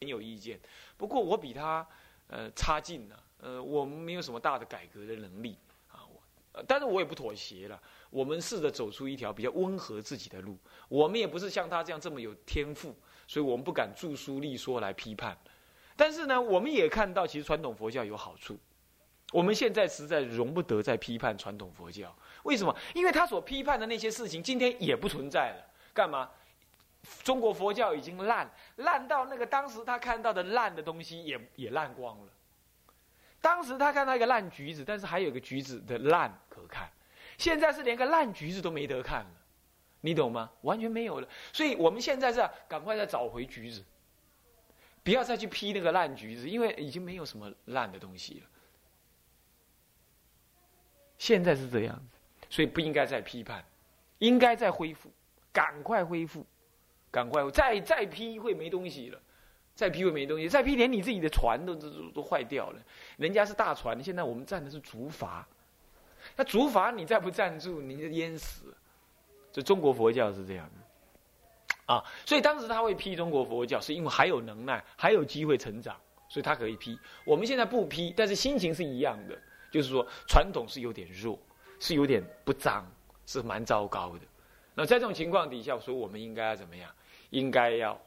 很有意见。不过我比他呃差劲了，呃，我们没有什么大的改革的能力啊，我，但是我也不妥协了。我们试着走出一条比较温和自己的路。我们也不是像他这样这么有天赋，所以我们不敢著书立说来批判。但是呢，我们也看到其实传统佛教有好处。我们现在实在容不得再批判传统佛教，为什么？因为他所批判的那些事情，今天也不存在了。干嘛？中国佛教已经烂，烂到那个当时他看到的烂的东西也也烂光了。当时他看到一个烂橘子，但是还有个橘子的烂可看。现在是连个烂橘子都没得看了，你懂吗？完全没有了。所以我们现在是赶快再找回橘子，不要再去批那个烂橘子，因为已经没有什么烂的东西了。现在是这样子，所以不应该再批判，应该再恢复，赶快恢复，赶快再再批会没东西了，再批会没东西，再批连你自己的船都都都坏掉了。人家是大船，现在我们站的是竹筏，那竹筏你再不站住，你就淹死。这中国佛教是这样的，啊，所以当时他会批中国佛教，是因为还有能耐，还有机会成长，所以他可以批。我们现在不批，但是心情是一样的。就是说，传统是有点弱，是有点不脏，是蛮糟糕的。那在这种情况底下，说我们应该要怎么样？应该要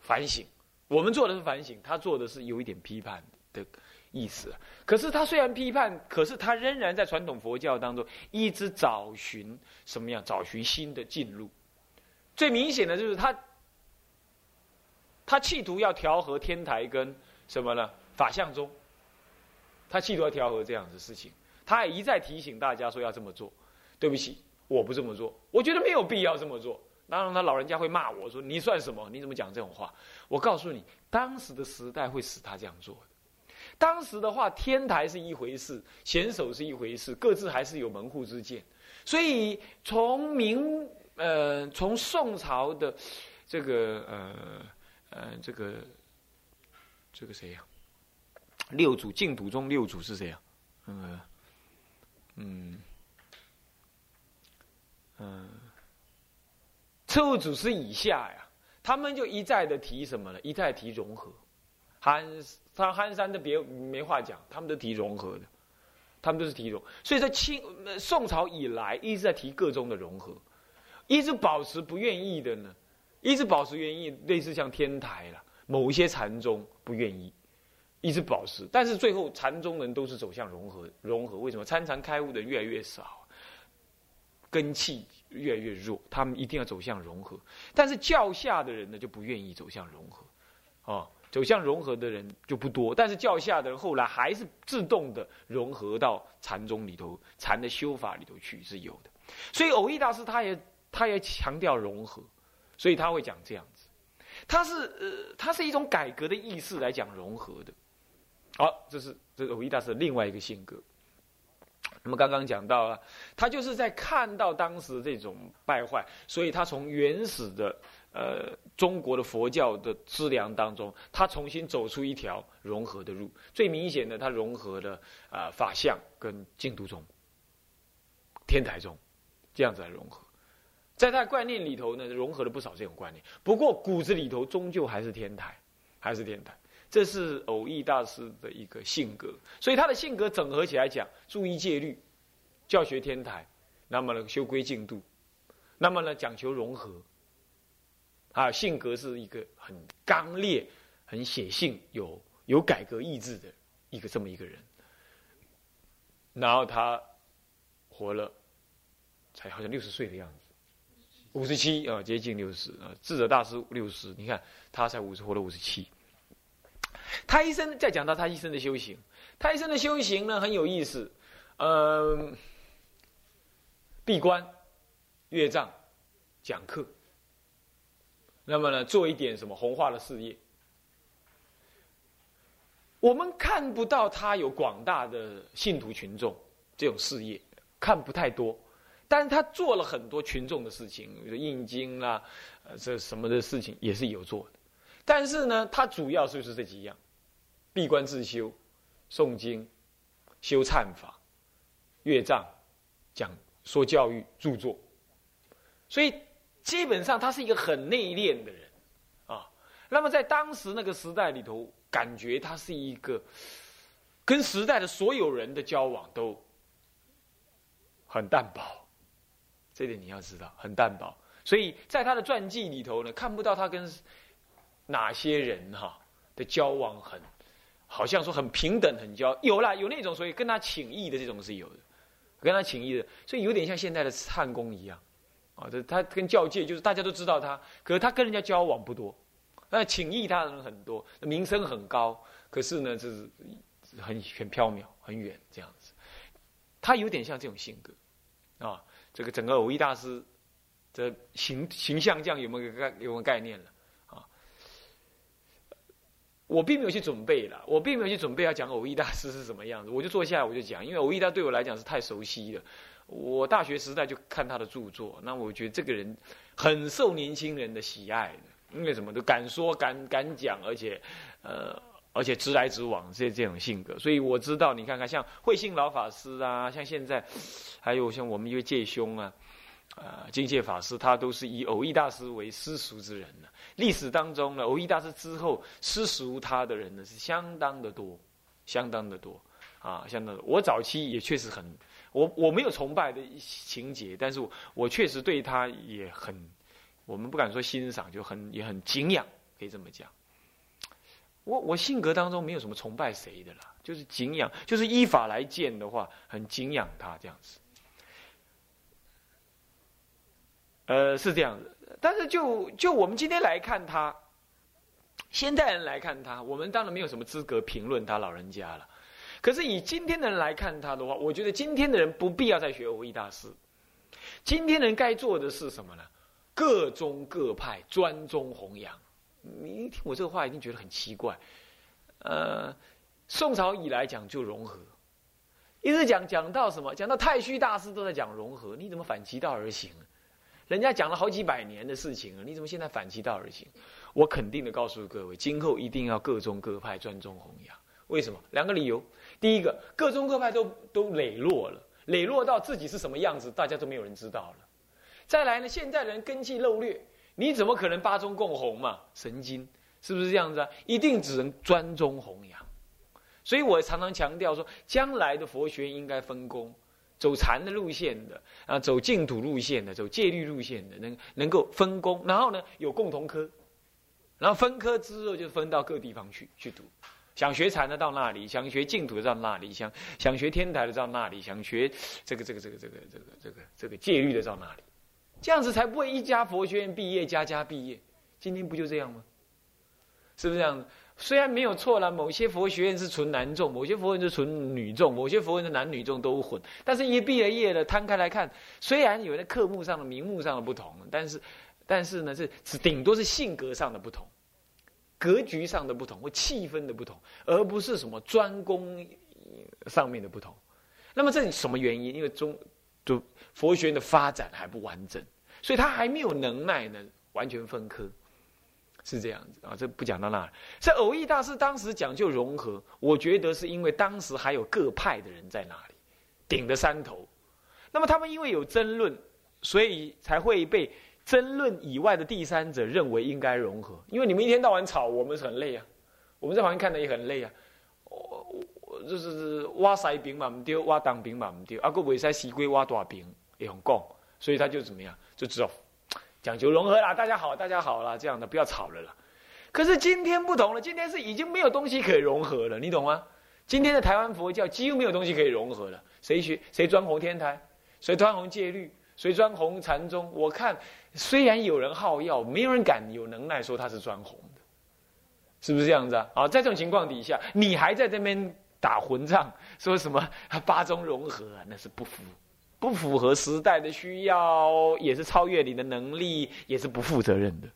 反省。我们做的是反省，他做的是有一点批判的意思。可是他虽然批判，可是他仍然在传统佛教当中一直找寻什么样？找寻新的进路。最明显的就是他，他企图要调和天台跟什么呢？法相宗。他企图要调和这样的事情，他也一再提醒大家说要这么做。对不起，我不这么做，我觉得没有必要这么做。当然，他老人家会骂我说：“你算什么？你怎么讲这种话？”我告诉你，当时的时代会使他这样做的。当时的话，天台是一回事，贤手是一回事，各自还是有门户之见。所以，从明呃，从宋朝的这个呃呃这个这个谁呀？六祖净土中六祖是谁啊？嗯嗯嗯，务祖师以下呀，他们就一再的提什么呢？一再提融合。憨三憨山的别没话讲，他们都提融合的，他们都是提融。所以在清宋朝以来一直在提各宗的融合，一直保持不愿意的呢，一直保持愿意，类似像天台了，某一些禅宗不愿意。一直保持，但是最后禅宗人都是走向融合。融合为什么参禅开悟的越来越少，根气越来越弱，他们一定要走向融合。但是教下的人呢，就不愿意走向融合，哦，走向融合的人就不多。但是教下的人后来还是自动的融合到禅宗里头，禅的修法里头去是有的。所以偶益大师他也他也强调融合，所以他会讲这样子，他是呃，他是一种改革的意识来讲融合的。好，这是这是偶益大师的另外一个性格。那么刚刚讲到啊，他就是在看到当时这种败坏，所以他从原始的呃中国的佛教的资粮当中，他重新走出一条融合的路。最明显的，他融合了啊法相跟净土宗、天台宗这样子来融合。在他的观念里头呢，融合了不少这种观念。不过骨子里头终究还是天台，还是天台。这是偶益大师的一个性格，所以他的性格整合起来讲，注意戒律，教学天台，那么呢修规进度，那么呢讲求融合，啊，性格是一个很刚烈、很写性、有有改革意志的一个这么一个人。然后他活了，才好像六十岁的样子，五十七啊，接近六十啊。智者大师六十，你看他才五十，活了五十七。他一生再讲到他一生的修行，他一生的修行呢很有意思，嗯，闭关、阅藏、讲课，那么呢做一点什么弘化的事业。我们看不到他有广大的信徒群众这种事业，看不太多，但是他做了很多群众的事情，比如印经啦，呃这什么的事情也是有做的。但是呢，他主要就是这几样：闭关自修、诵经、修忏法、阅藏、讲说教育、著作。所以基本上他是一个很内敛的人啊。那么在当时那个时代里头，感觉他是一个跟时代的所有人的交往都很淡薄，这点你要知道，很淡薄。所以在他的传记里头呢，看不到他跟哪些人哈的交往很，好像说很平等很交，有啦，有那种所以跟他请益的这种是有的，跟他请益的，所以有点像现在的汉宫一样，啊，这他跟教界就是大家都知道他，可是他跟人家交往不多，那请益他的人很多，名声很高，可是呢，就是很很缥缈很远这样子，他有点像这种性格，啊，这个整个偶益大师。的形形象这样有没有概有没有概念了？我并没有去准备了，我并没有去准备要讲偶一大师是什么样子，我就坐下来我就讲，因为偶一大对我来讲是太熟悉了。我大学时代就看他的著作，那我觉得这个人很受年轻人的喜爱的，因为什么都敢说敢敢讲，而且呃而且直来直往这这种性格，所以我知道你看看像慧信老法师啊，像现在还有像我们一位戒兄啊。啊，境界法师他都是以偶一大师为师叔之人呢。历史当中呢，偶益大师之后师叔他的人呢是相当的多，相当的多啊，相当的。我早期也确实很，我我没有崇拜的情节，但是我我确实对他也很，我们不敢说欣赏，就很也很敬仰，可以这么讲。我我性格当中没有什么崇拜谁的啦，就是敬仰，就是依法来见的话，很敬仰他这样子。呃，是这样子，但是就就我们今天来看他，现代人来看他，我们当然没有什么资格评论他老人家了。可是以今天的人来看他的话，我觉得今天的人不必要再学欧一大师。今天人该做的是什么呢？各宗各派专宗弘扬。你一听我这个话，一定觉得很奇怪。呃，宋朝以来讲就融合，一直讲讲到什么？讲到太虚大师都在讲融合，你怎么反其道而行？人家讲了好几百年的事情了，你怎么现在反其道而行？我肯定的告诉各位，今后一定要各宗各派专宗弘扬。为什么？两个理由。第一个，各宗各派都都磊落了，磊落到自己是什么样子，大家都没有人知道了。再来呢，现在人根基漏略，你怎么可能八宗共弘嘛？神经是不是这样子啊？一定只能专宗弘扬。所以我常常强调说，将来的佛学应该分工。走禅的路线的啊，走净土路线的，走戒律路线的，能能够分工，然后呢有共同科，然后分科之后就分到各地方去去读。想学禅的到那里，想学净土的到那里，想想学天台的到那里，想学这个这个这个这个这个这个这个戒律的到那里，这样子才不会一家佛学院毕业，家家毕业。今天不就这样吗？是不是这样？虽然没有错了，某些佛学院是纯男众，某些佛院是纯女众，某些佛院的男女众都混。但是，一毕了业了，摊开来看，虽然有的课目上的、名目上的不同，但是，但是呢，是顶多是性格上的不同，格局上的不同，或气氛的不同，而不是什么专攻上面的不同。那么，这是什么原因？因为中就佛学院的发展还不完整，所以他还没有能耐呢，完全分科。是这样子啊，这不讲到那。这偶益大师当时讲究融合，我觉得是因为当时还有各派的人在那里顶着山头，那么他们因为有争论，所以才会被争论以外的第三者认为应该融合。因为你们一天到晚吵，我们是很累啊，我们在旁边看的也很累啊。我我就是挖塞饼嘛唔丢，挖当饼嘛唔丢，啊个未使西龟挖大饼也很讲，所以他就怎么样，就知道。讲究融合啦，大家好，大家好啦，这样的不要吵了啦。可是今天不同了，今天是已经没有东西可以融合了，你懂吗？今天的台湾佛教几乎没有东西可以融合了。谁学谁专弘天台，谁专弘戒律，谁专弘禅宗。我看虽然有人好要，没有人敢有能耐说他是专弘的，是不是这样子啊？好，在这种情况底下，你还在这边打混仗，说什么八宗融合啊？那是不服。不符合时代的需要，也是超越你的能力，也是不负责任的，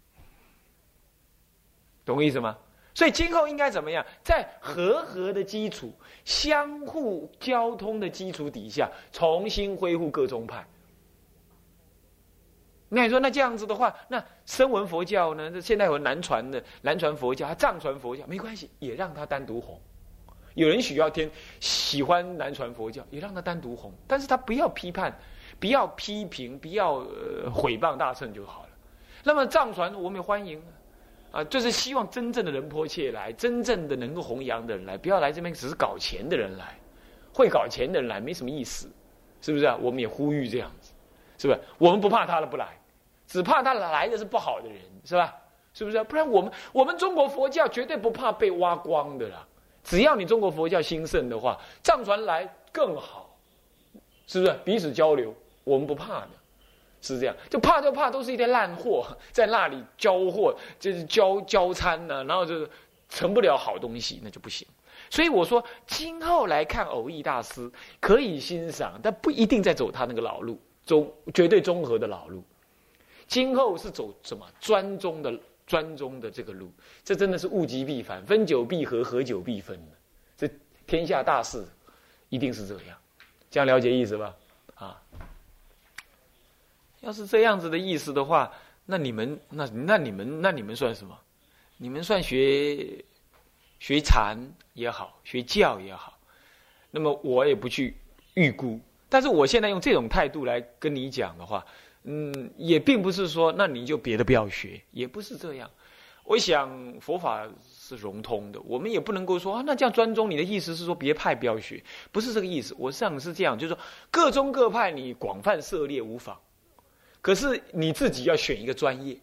懂我意思吗？所以今后应该怎么样，在和合的基础、相互交通的基础底下，重新恢复各宗派。那你说，那这样子的话，那声闻佛教呢？这现在有南传的南传佛教，藏传佛教没关系，也让它单独红。有人需要天喜欢南传佛教，也让他单独红，但是他不要批判，不要批评，不要呃毁谤大乘就好了。那么藏传我们也欢迎，啊，就是希望真正的人迫切来，真正的能够弘扬的人来，不要来这边只是搞钱的人来，会搞钱的人来没什么意思，是不是啊？我们也呼吁这样子，是不是？我们不怕他了不来，只怕他来的是不好的人，是吧？是不是？不然我们我们中国佛教绝对不怕被挖光的啦。只要你中国佛教兴盛的话，藏传来更好，是不是？彼此交流，我们不怕的。是这样，就怕就怕都是一堆烂货 在那里交货，就是交交餐呢，然后就是成不了好东西，那就不行。所以我说，今后来看偶益大师可以欣赏，但不一定在走他那个老路，走绝对综合的老路。今后是走什么专宗的专宗的这个路，这真的是物极必反，分久必合，合久必分这天下大事一定是这样，这样了解意思吧？啊。要是这样子的意思的话，那你们那那你们那你们算什么？你们算学学禅也好，学教也好。那么我也不去预估，但是我现在用这种态度来跟你讲的话，嗯，也并不是说那你就别的不要学，也不是这样。我想佛法是融通的，我们也不能够说啊，那这样专宗，你的意思是说别派不要学，不是这个意思。我想是这样，就是说各宗各派你广泛涉猎无妨。可是你自己要选一个专业，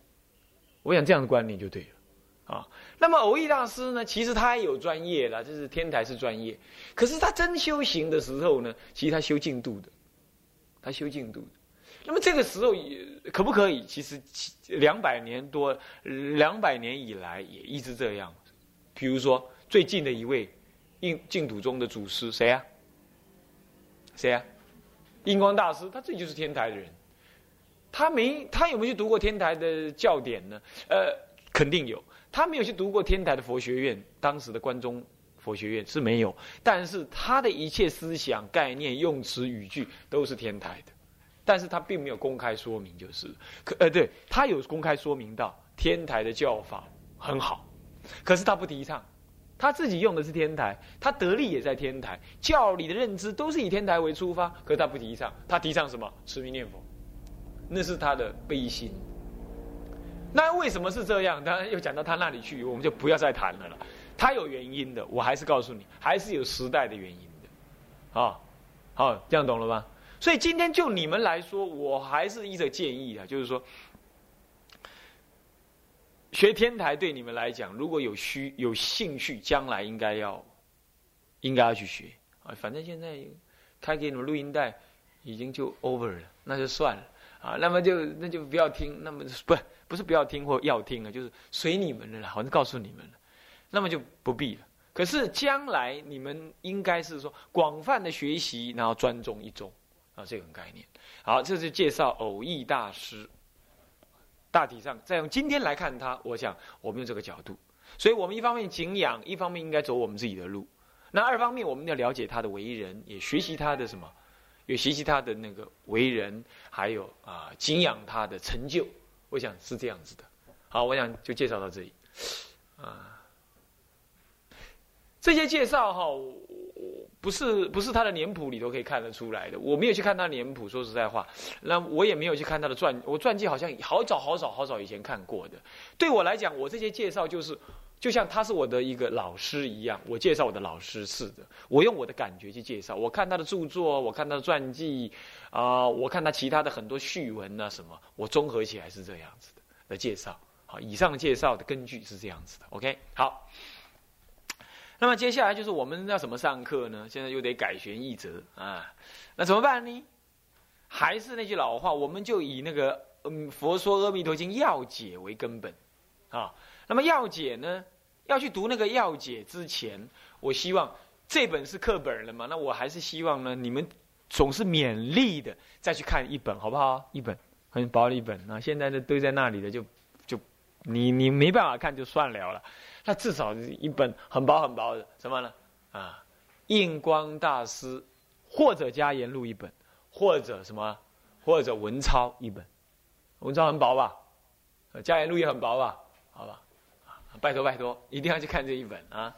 我想这样的观念就对了，啊。那么偶益大师呢，其实他也有专业了，就是天台是专业。可是他真修行的时候呢，其实他修净度的，他修净度的。那么这个时候可不可以？其实两百年多，两百年以来也一直这样。比如说最近的一位印净土中的祖师谁啊？谁啊？印光大师，他自己就是天台的人。他没，他有没有去读过天台的教典呢？呃，肯定有。他没有去读过天台的佛学院，当时的关中佛学院是没有。但是他的一切思想、概念、用词、语句都是天台的，但是他并没有公开说明，就是。可呃，对他有公开说明到天台的教法很好，可是他不提倡。他自己用的是天台，他得力也在天台，教理的认知都是以天台为出发，可是他不提倡。他提倡什么？持名念佛。那是他的悲心。那为什么是这样？当然又讲到他那里去，我们就不要再谈了了。他有原因的，我还是告诉你，还是有时代的原因的。啊，好，这样懂了吗？所以今天就你们来说，我还是一个建议啊，就是说，学天台对你们来讲，如果有需有兴趣，将来应该要，应该要去学啊。反正现在开给你们录音带，已经就 over 了，那就算了。啊，那么就那就不要听，那么不不是不要听或要听啊，就是随你们的了，我告诉你们了，那么就不必了。可是将来你们应该是说广泛的学习，然后专中一中啊，这种概念。好，这是介绍偶益大师。大体上再用今天来看他，我想我们用这个角度，所以我们一方面敬仰，一方面应该走我们自己的路。那二方面我们要了解他的为人，也学习他的什么。有学习他的那个为人，还有啊敬仰他的成就，我想是这样子的。好，我想就介绍到这里。啊，这些介绍哈，不是不是他的脸谱里头可以看得出来的。我没有去看他脸谱，说实在话，那我也没有去看他的传，我传记好像好早好早好早以前看过的。对我来讲，我这些介绍就是。就像他是我的一个老师一样，我介绍我的老师似的。我用我的感觉去介绍，我看他的著作，我看他的传记，啊，我看他其他的很多序文啊什么，我综合起来是这样子的的介绍。好，以上介绍的根据是这样子的。OK，好。那么接下来就是我们要怎么上课呢？现在又得改弦易辙啊，那怎么办呢？还是那句老话，我们就以那个嗯《佛说阿弥陀经要解》为根本啊。那么要解呢？要去读那个要解之前，我希望这本是课本了嘛？那我还是希望呢，你们总是勉励的再去看一本，好不好？一本很薄的一本啊，现在的堆在那里的就就你你没办法看就算了了。那至少一本很薄很薄的什么呢？啊，印光大师或者加言录一本，或者什么，或者文钞一本。文钞很薄吧？加言录也很薄吧？好吧。拜托拜托，一定要去看这一本啊！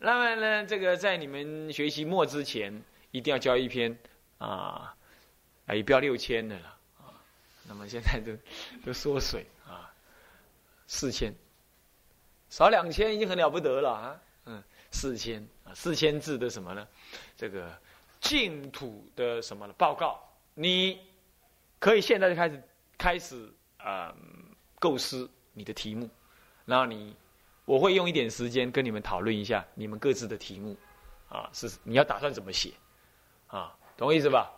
那么呢，这个在你们学习末之前，一定要交一篇啊，啊，也不要六千的了啊。那么现在都都缩水，四千少两千已经很了不得了啊！嗯，四千啊，四千字的什么呢？这个净土的什么呢？报告，你可以现在就开始开始啊，构思你的题目，然后你我会用一点时间跟你们讨论一下你们各自的题目啊，是你要打算怎么写啊？懂我意思吧？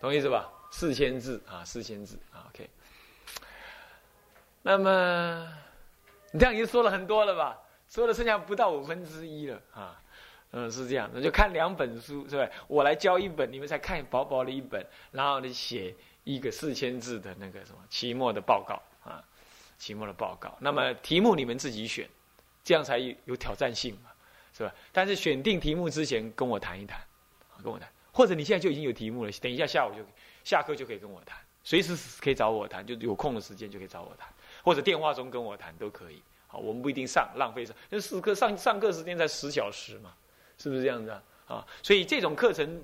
懂我意思吧？四千字啊，四千字啊，OK。那么。你这样已经说了很多了吧？说了剩下不到五分之一了啊，嗯，是这样，那就看两本书，是吧？我来教一本，你们才看薄薄的一本，然后呢写一个四千字的那个什么期末的报告啊，期末的报告。那么题目你们自己选，这样才有挑战性嘛，是吧？但是选定题目之前跟我谈一谈，跟我谈，或者你现在就已经有题目了，等一下下午就下课就可以跟我谈，随时可以找我谈，就有空的时间就可以找我谈。或者电话中跟我谈都可以，好，我们不一定上浪费上，因为四课上上课时间才十小时嘛，是不是这样子啊？啊，所以这种课程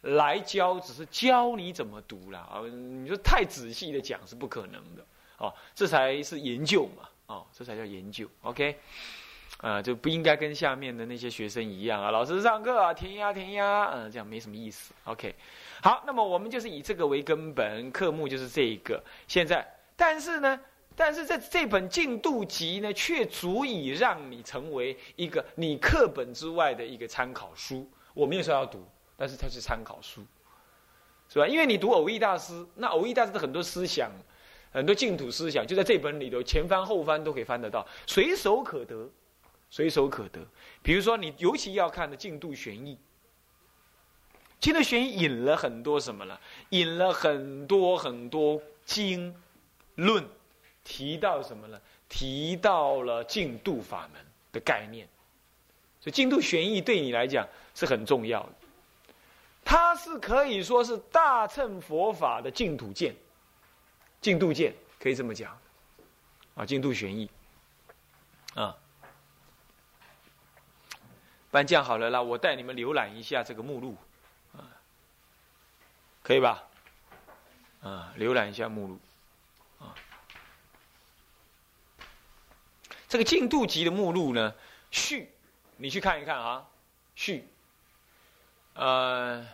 来教，只是教你怎么读了啊。你说太仔细的讲是不可能的，哦，这才是研究嘛，哦，这才叫研究。OK，啊，就不应该跟下面的那些学生一样啊，老师上课啊填鸭填鸭，嗯，这样没什么意思。OK，好，那么我们就是以这个为根本，科目就是这一个。现在，但是呢？但是在这本进度集呢，却足以让你成为一个你课本之外的一个参考书。我没有说要读，但是它是参考书，是吧？因为你读偶义大师，那偶义大师的很多思想，很多净土思想，就在这本里头，前翻后翻都可以翻得到，随手可得，随手可得。比如说，你尤其要看的《净度玄义》，《净度玄义》引了很多什么了？引了很多很多经论。提到什么呢？提到了净度法门的概念，所以净度玄义对你来讲是很重要的。它是可以说是大乘佛法的净土见，净度见可以这么讲，啊，净度玄义，啊，不然这样好了啦，我带你们浏览一下这个目录，啊，可以吧？啊，浏览一下目录。这个进度集的目录呢，序，你去看一看啊，序。呃，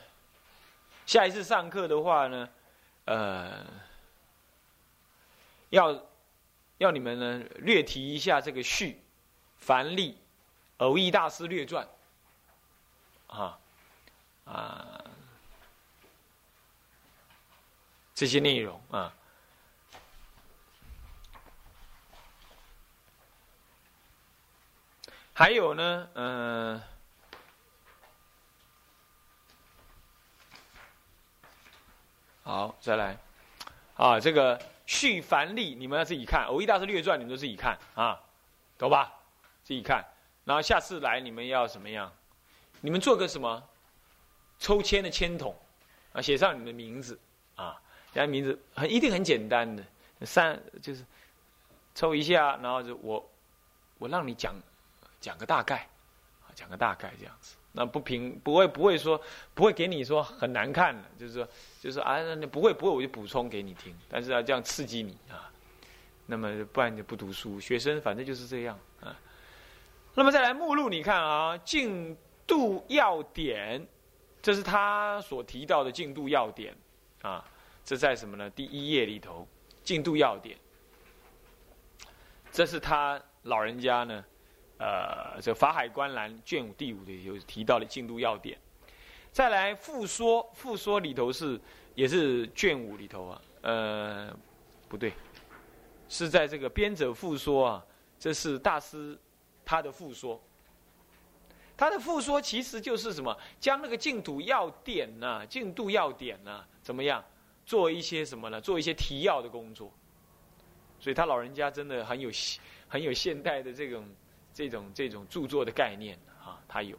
下一次上课的话呢，呃，要要你们呢略提一下这个序，凡例，偶义大师略传，啊啊，这些内容啊。还有呢，嗯，好，再来，啊，这个续凡例你们要自己看，《偶义大师略传》你们都自己看啊，懂吧？自己看，然后下次来你们要什么样？你们做个什么抽签的签筒啊，写上你们的名字啊，写名字很一定很简单的，三就是抽一下，然后就我我让你讲。讲个大概，啊，讲个大概这样子，那不平不会不会说不会给你说很难看的，就是说就是啊，那不会不会我就补充给你听，但是要这样刺激你啊，那么不然你不读书，学生反正就是这样啊。那么再来目录，你看啊，进度要点，这是他所提到的进度要点啊，这在什么呢？第一页里头，进度要点，这是他老人家呢。呃，这法海观澜卷五第五的有提到的进度要点，再来复说，复说里头是也是卷五里头啊，呃，不对，是在这个编者复说啊，这是大师他的复说，他的复说其实就是什么，将那个净土要点呐，进度要点呐，怎么样做一些什么呢？做一些提要的工作，所以他老人家真的很有很有现代的这种。这种这种著作的概念啊，他有，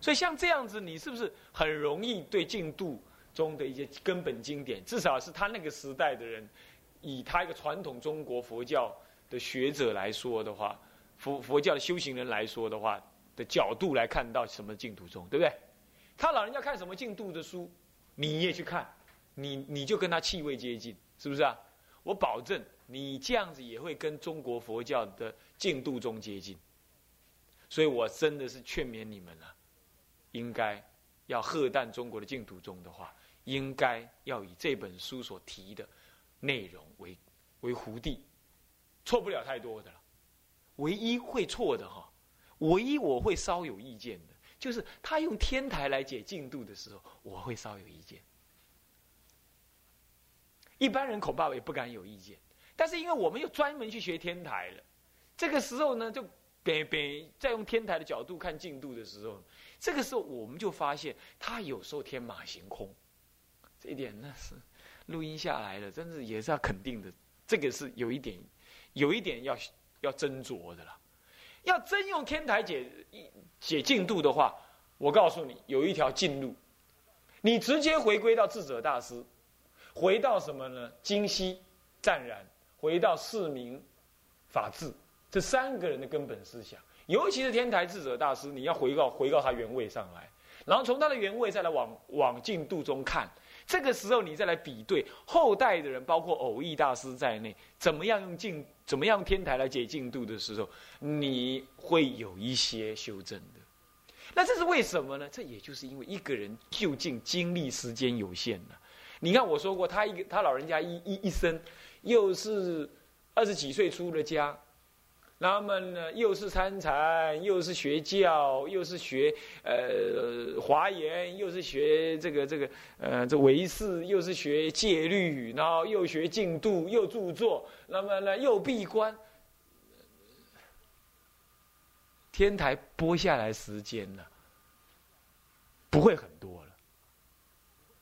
所以像这样子，你是不是很容易对净度中的一些根本经典，至少是他那个时代的人，以他一个传统中国佛教的学者来说的话，佛佛教的修行人来说的话的角度来看到什么净土中，对不对？他老人家看什么净度的书，你也去看，你你就跟他气味接近，是不是啊？我保证你这样子也会跟中国佛教的净度宗接近。所以我真的是劝勉你们啊，应该要喝淡中国的净土宗的话，应该要以这本书所提的内容为为胡地，错不了太多的了。唯一会错的哈，唯一我会稍有意见的，就是他用天台来解净度的时候，我会稍有意见。一般人恐怕也不敢有意见，但是因为我们又专门去学天台了，这个时候呢，就别别再用天台的角度看进度的时候，这个时候我们就发现他有时候天马行空，这一点那是录音下来了，真是也是要肯定的，这个是有一点，有一点要要斟酌的了。要真用天台解解进度的话，我告诉你有一条近路，你直接回归到智者大师。回到什么呢？今昔湛然，回到市民法治这三个人的根本思想，尤其是天台智者大师，你要回到回到他原位上来，然后从他的原位再来往往进度中看，这个时候你再来比对后代的人，包括偶益大师在内，怎么样用进怎么样天台来解进度的时候，你会有一些修正的。那这是为什么呢？这也就是因为一个人究竟精力时间有限了。你看，我说过，他一个他老人家一一一生，又是二十几岁出的家，那么呢，又是参禅，又是学教，又是学呃华严，又是学这个这个呃这唯识，又是学戒律，然后又学净度，又著作，那么呢又闭关，天台播下来时间呢，不会很多了，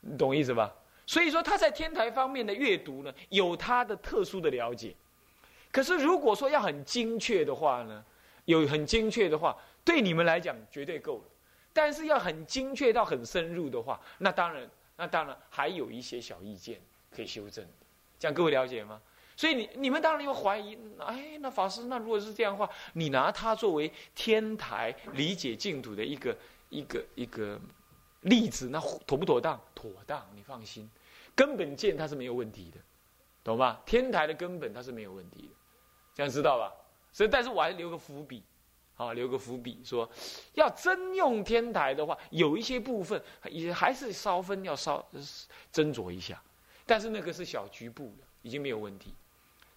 你懂意思吧？所以说他在天台方面的阅读呢，有他的特殊的了解。可是如果说要很精确的话呢，有很精确的话，对你们来讲绝对够了。但是要很精确到很深入的话，那当然，那当然还有一些小意见可以修正。这样各位了解吗？所以你你们当然又怀疑，哎，那法师，那如果是这样的话，你拿它作为天台理解净土的一个一个一个。例子那妥不妥当？妥当，你放心，根本见它是没有问题的，懂吧？天台的根本它是没有问题的，这样知道吧？所以，但是我还留个伏笔，啊，留个伏笔，说要真用天台的话，有一些部分也还是稍分要稍斟酌一下，但是那个是小局部的，已经没有问题。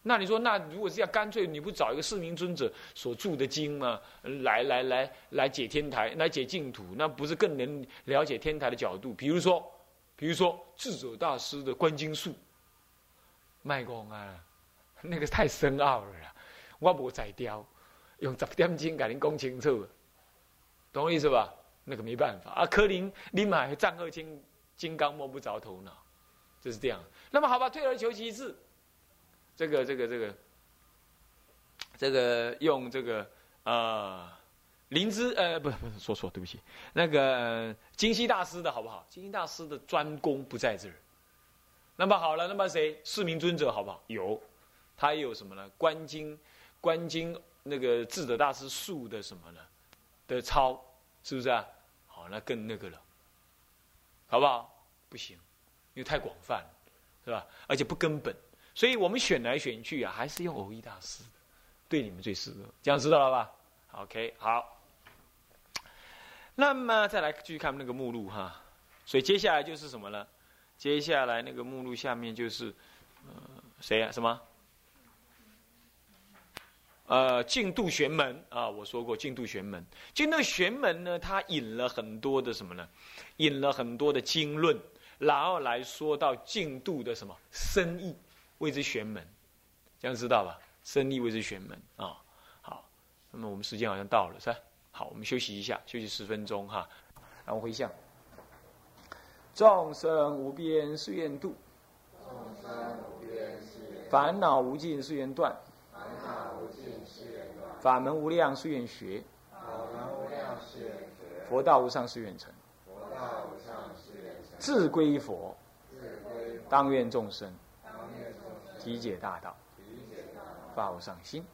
那你说，那如果是要干脆，你不找一个四明尊者所著的经吗？来来来来解天台，来解净土，那不是更能了解天台的角度？比如说，比如说智者大师的观经术，卖光啊，那个太深奥了，我无在雕，用十点经给您讲清楚，懂我意思吧？那个没办法啊，柯林立马战恶金金刚摸不着头脑，就是这样。那么好吧，退而求其次。这个这个这个，这个用这个呃灵芝呃不不是说错对不起那个金西大师的好不好？金西大师的专攻不在这儿。那么好了，那么谁四明尊者好不好？有，他有什么呢？观经观经那个智者大师述的什么呢？的抄是不是啊？好，那更那个了，好不好？不行，因为太广泛，是吧？而且不根本。所以我们选来选去啊，还是用偶一大师的，对你们最适合。这样知道了吧？OK，好。那么再来继续看那个目录哈。所以接下来就是什么呢？接下来那个目录下面就是，呃，谁呀？什么？呃，净度玄门啊，我说过净度玄门。净度玄门呢，它引了很多的什么呢？引了很多的经论，然后来说到净度的什么深意。谓之玄门，这样知道吧？生力谓之玄门。啊。好，那么我们时间好像到了，是吧？好，我们休息一下，休息十分钟哈。然后回向：众生无边誓愿度，众生无边誓愿烦恼无尽誓愿断，烦恼无尽誓愿断，法门无量誓愿学，法门无量誓愿学，佛道无上誓愿成，佛道无上誓愿成，自归佛，自归当愿众生。理解大道，发无上心，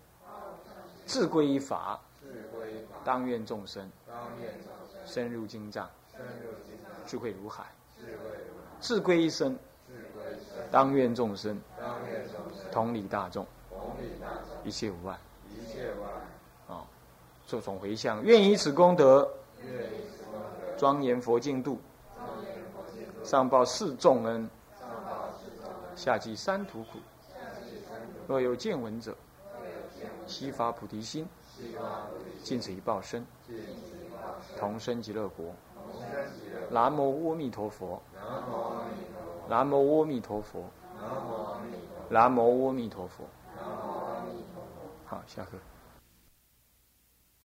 自归法，当愿众生深入经藏，智慧如海，自归生，当愿众生同理大众，一切无碍。啊，这种回向，愿以此功德，庄严佛净土，上报四重恩，下济三途苦。若有见闻者，悉发菩提心，尽此一报身，同生极乐国。南无阿弥陀佛，南无阿弥陀佛，南无阿弥陀佛。南无阿弥陀佛。好，下课。